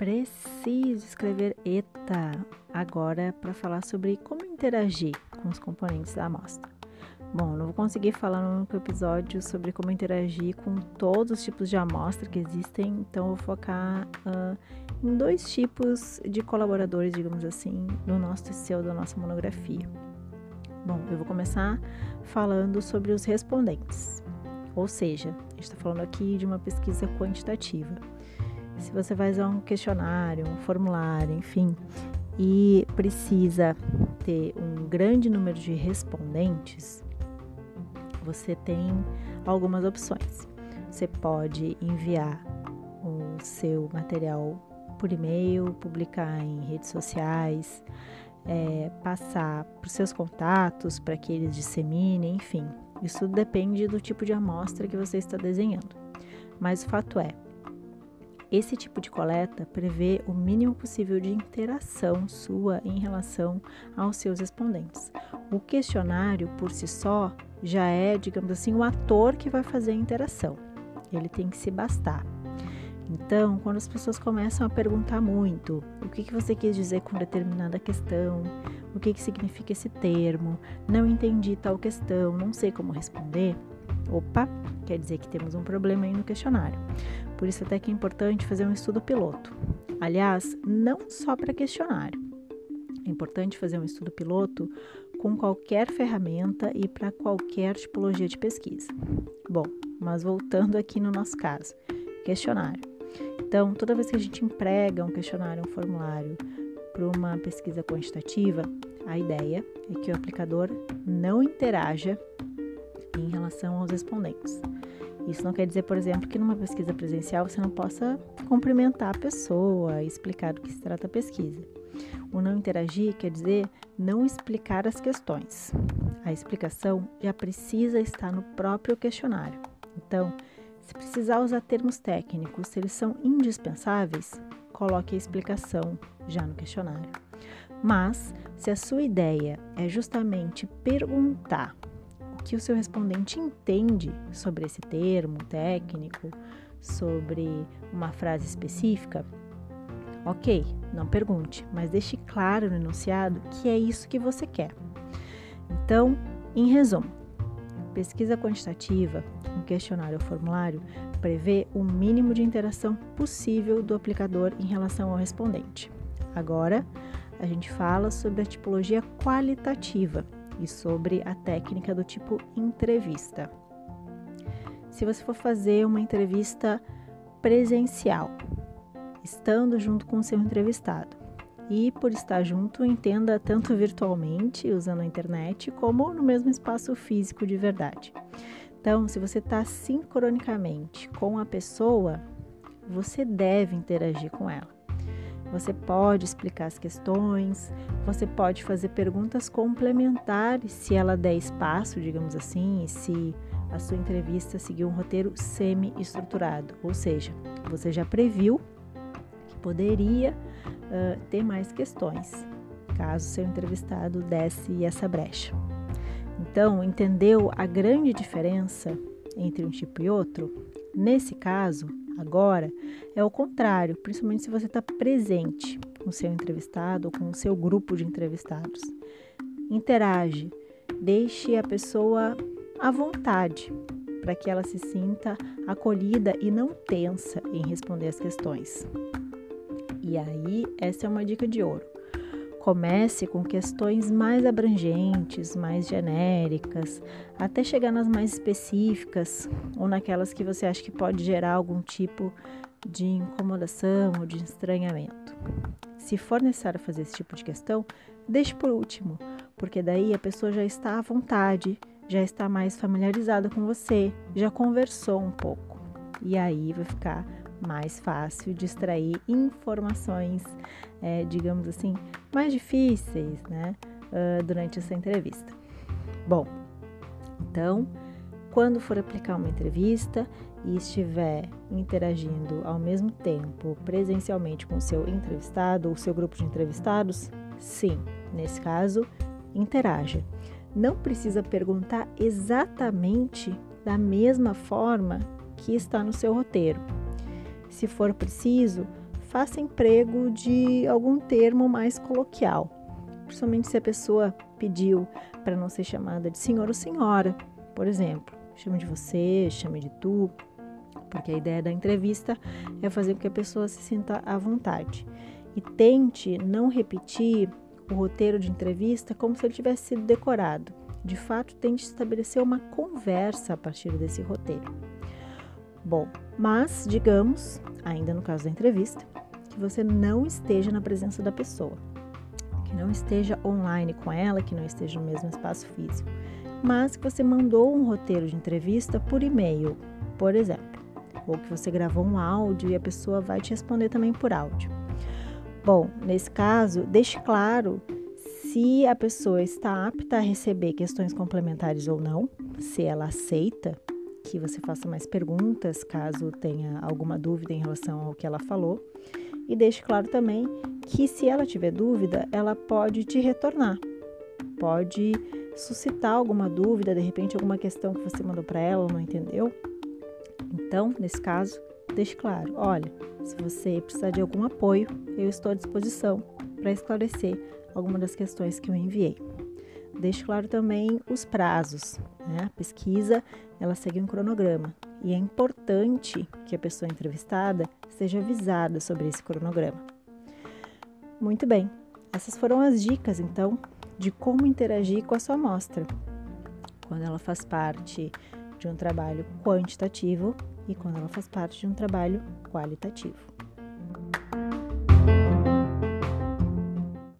Preciso escrever ETA agora para falar sobre como interagir com os componentes da amostra. Bom, não vou conseguir falar no único episódio sobre como interagir com todos os tipos de amostra que existem, então vou focar uh, em dois tipos de colaboradores, digamos assim, no nosso TCU, da nossa monografia. Bom, eu vou começar falando sobre os respondentes, ou seja, a gente está falando aqui de uma pesquisa quantitativa. Se você usar um questionário, um formulário, enfim, e precisa ter um grande número de respondentes, você tem algumas opções. Você pode enviar o seu material por e-mail, publicar em redes sociais, é, passar para os seus contatos para que eles disseminem, enfim. Isso depende do tipo de amostra que você está desenhando. Mas o fato é, esse tipo de coleta prevê o mínimo possível de interação sua em relação aos seus respondentes. O questionário, por si só, já é, digamos assim, o ator que vai fazer a interação. Ele tem que se bastar. Então, quando as pessoas começam a perguntar muito o que, que você quis dizer com determinada questão, o que, que significa esse termo, não entendi tal questão, não sei como responder, opa, quer dizer que temos um problema aí no questionário. Por isso até que é importante fazer um estudo piloto. Aliás, não só para questionário. É importante fazer um estudo piloto com qualquer ferramenta e para qualquer tipologia de pesquisa. Bom, mas voltando aqui no nosso caso, questionário. Então, toda vez que a gente emprega um questionário, um formulário para uma pesquisa quantitativa, a ideia é que o aplicador não interaja em relação aos respondentes. Isso não quer dizer, por exemplo, que numa pesquisa presencial você não possa cumprimentar a pessoa explicar do que se trata a pesquisa. O não interagir quer dizer não explicar as questões. A explicação já precisa estar no próprio questionário. Então, se precisar usar termos técnicos, se eles são indispensáveis, coloque a explicação já no questionário. Mas, se a sua ideia é justamente perguntar que o seu respondente entende sobre esse termo técnico, sobre uma frase específica, ok, não pergunte, mas deixe claro no enunciado que é isso que você quer. Então, em resumo, pesquisa quantitativa, um questionário ou formulário, prevê o mínimo de interação possível do aplicador em relação ao respondente. Agora, a gente fala sobre a tipologia qualitativa e sobre a técnica do tipo entrevista. Se você for fazer uma entrevista presencial, estando junto com o seu entrevistado, e por estar junto, entenda tanto virtualmente, usando a internet, como no mesmo espaço físico de verdade. Então, se você está sincronicamente com a pessoa, você deve interagir com ela. Você pode explicar as questões, você pode fazer perguntas complementares se ela der espaço, digamos assim, e se a sua entrevista seguir um roteiro semi-estruturado, ou seja, você já previu que poderia uh, ter mais questões, caso seu entrevistado desse essa brecha. Então, entendeu a grande diferença entre um tipo e outro? Nesse caso, agora, é o contrário, principalmente se você está presente com o seu entrevistado ou com o seu grupo de entrevistados. Interage, deixe a pessoa à vontade para que ela se sinta acolhida e não tensa em responder as questões. E aí, essa é uma dica de ouro. Comece com questões mais abrangentes, mais genéricas, até chegar nas mais específicas ou naquelas que você acha que pode gerar algum tipo de incomodação ou de estranhamento. Se for necessário fazer esse tipo de questão, deixe por último, porque daí a pessoa já está à vontade, já está mais familiarizada com você, já conversou um pouco. E aí vai ficar mais fácil de extrair informações, é, digamos assim, mais difíceis, né, uh, durante essa entrevista. Bom, então, quando for aplicar uma entrevista e estiver interagindo ao mesmo tempo presencialmente com o seu entrevistado ou seu grupo de entrevistados, sim, nesse caso, interaja. Não precisa perguntar exatamente da mesma forma que está no seu roteiro se for preciso, faça emprego de algum termo mais coloquial, principalmente se a pessoa pediu para não ser chamada de senhor ou senhora, por exemplo. Chame de você, chame de tu, porque a ideia da entrevista é fazer com que a pessoa se sinta à vontade. E tente não repetir o roteiro de entrevista como se ele tivesse sido decorado. De fato, tente estabelecer uma conversa a partir desse roteiro. Bom, mas digamos, ainda no caso da entrevista, que você não esteja na presença da pessoa, que não esteja online com ela, que não esteja no mesmo espaço físico, mas que você mandou um roteiro de entrevista por e-mail, por exemplo, ou que você gravou um áudio e a pessoa vai te responder também por áudio. Bom, nesse caso, deixe claro se a pessoa está apta a receber questões complementares ou não, se ela aceita que você faça mais perguntas caso tenha alguma dúvida em relação ao que ela falou. E deixe claro também que se ela tiver dúvida, ela pode te retornar. Pode suscitar alguma dúvida, de repente alguma questão que você mandou para ela, não entendeu? Então, nesse caso, deixe claro, olha, se você precisar de algum apoio, eu estou à disposição para esclarecer alguma das questões que eu enviei. Deixe claro também os prazos. Né? A pesquisa ela segue um cronograma e é importante que a pessoa entrevistada seja avisada sobre esse cronograma. Muito bem, essas foram as dicas então de como interagir com a sua amostra quando ela faz parte de um trabalho quantitativo e quando ela faz parte de um trabalho qualitativo.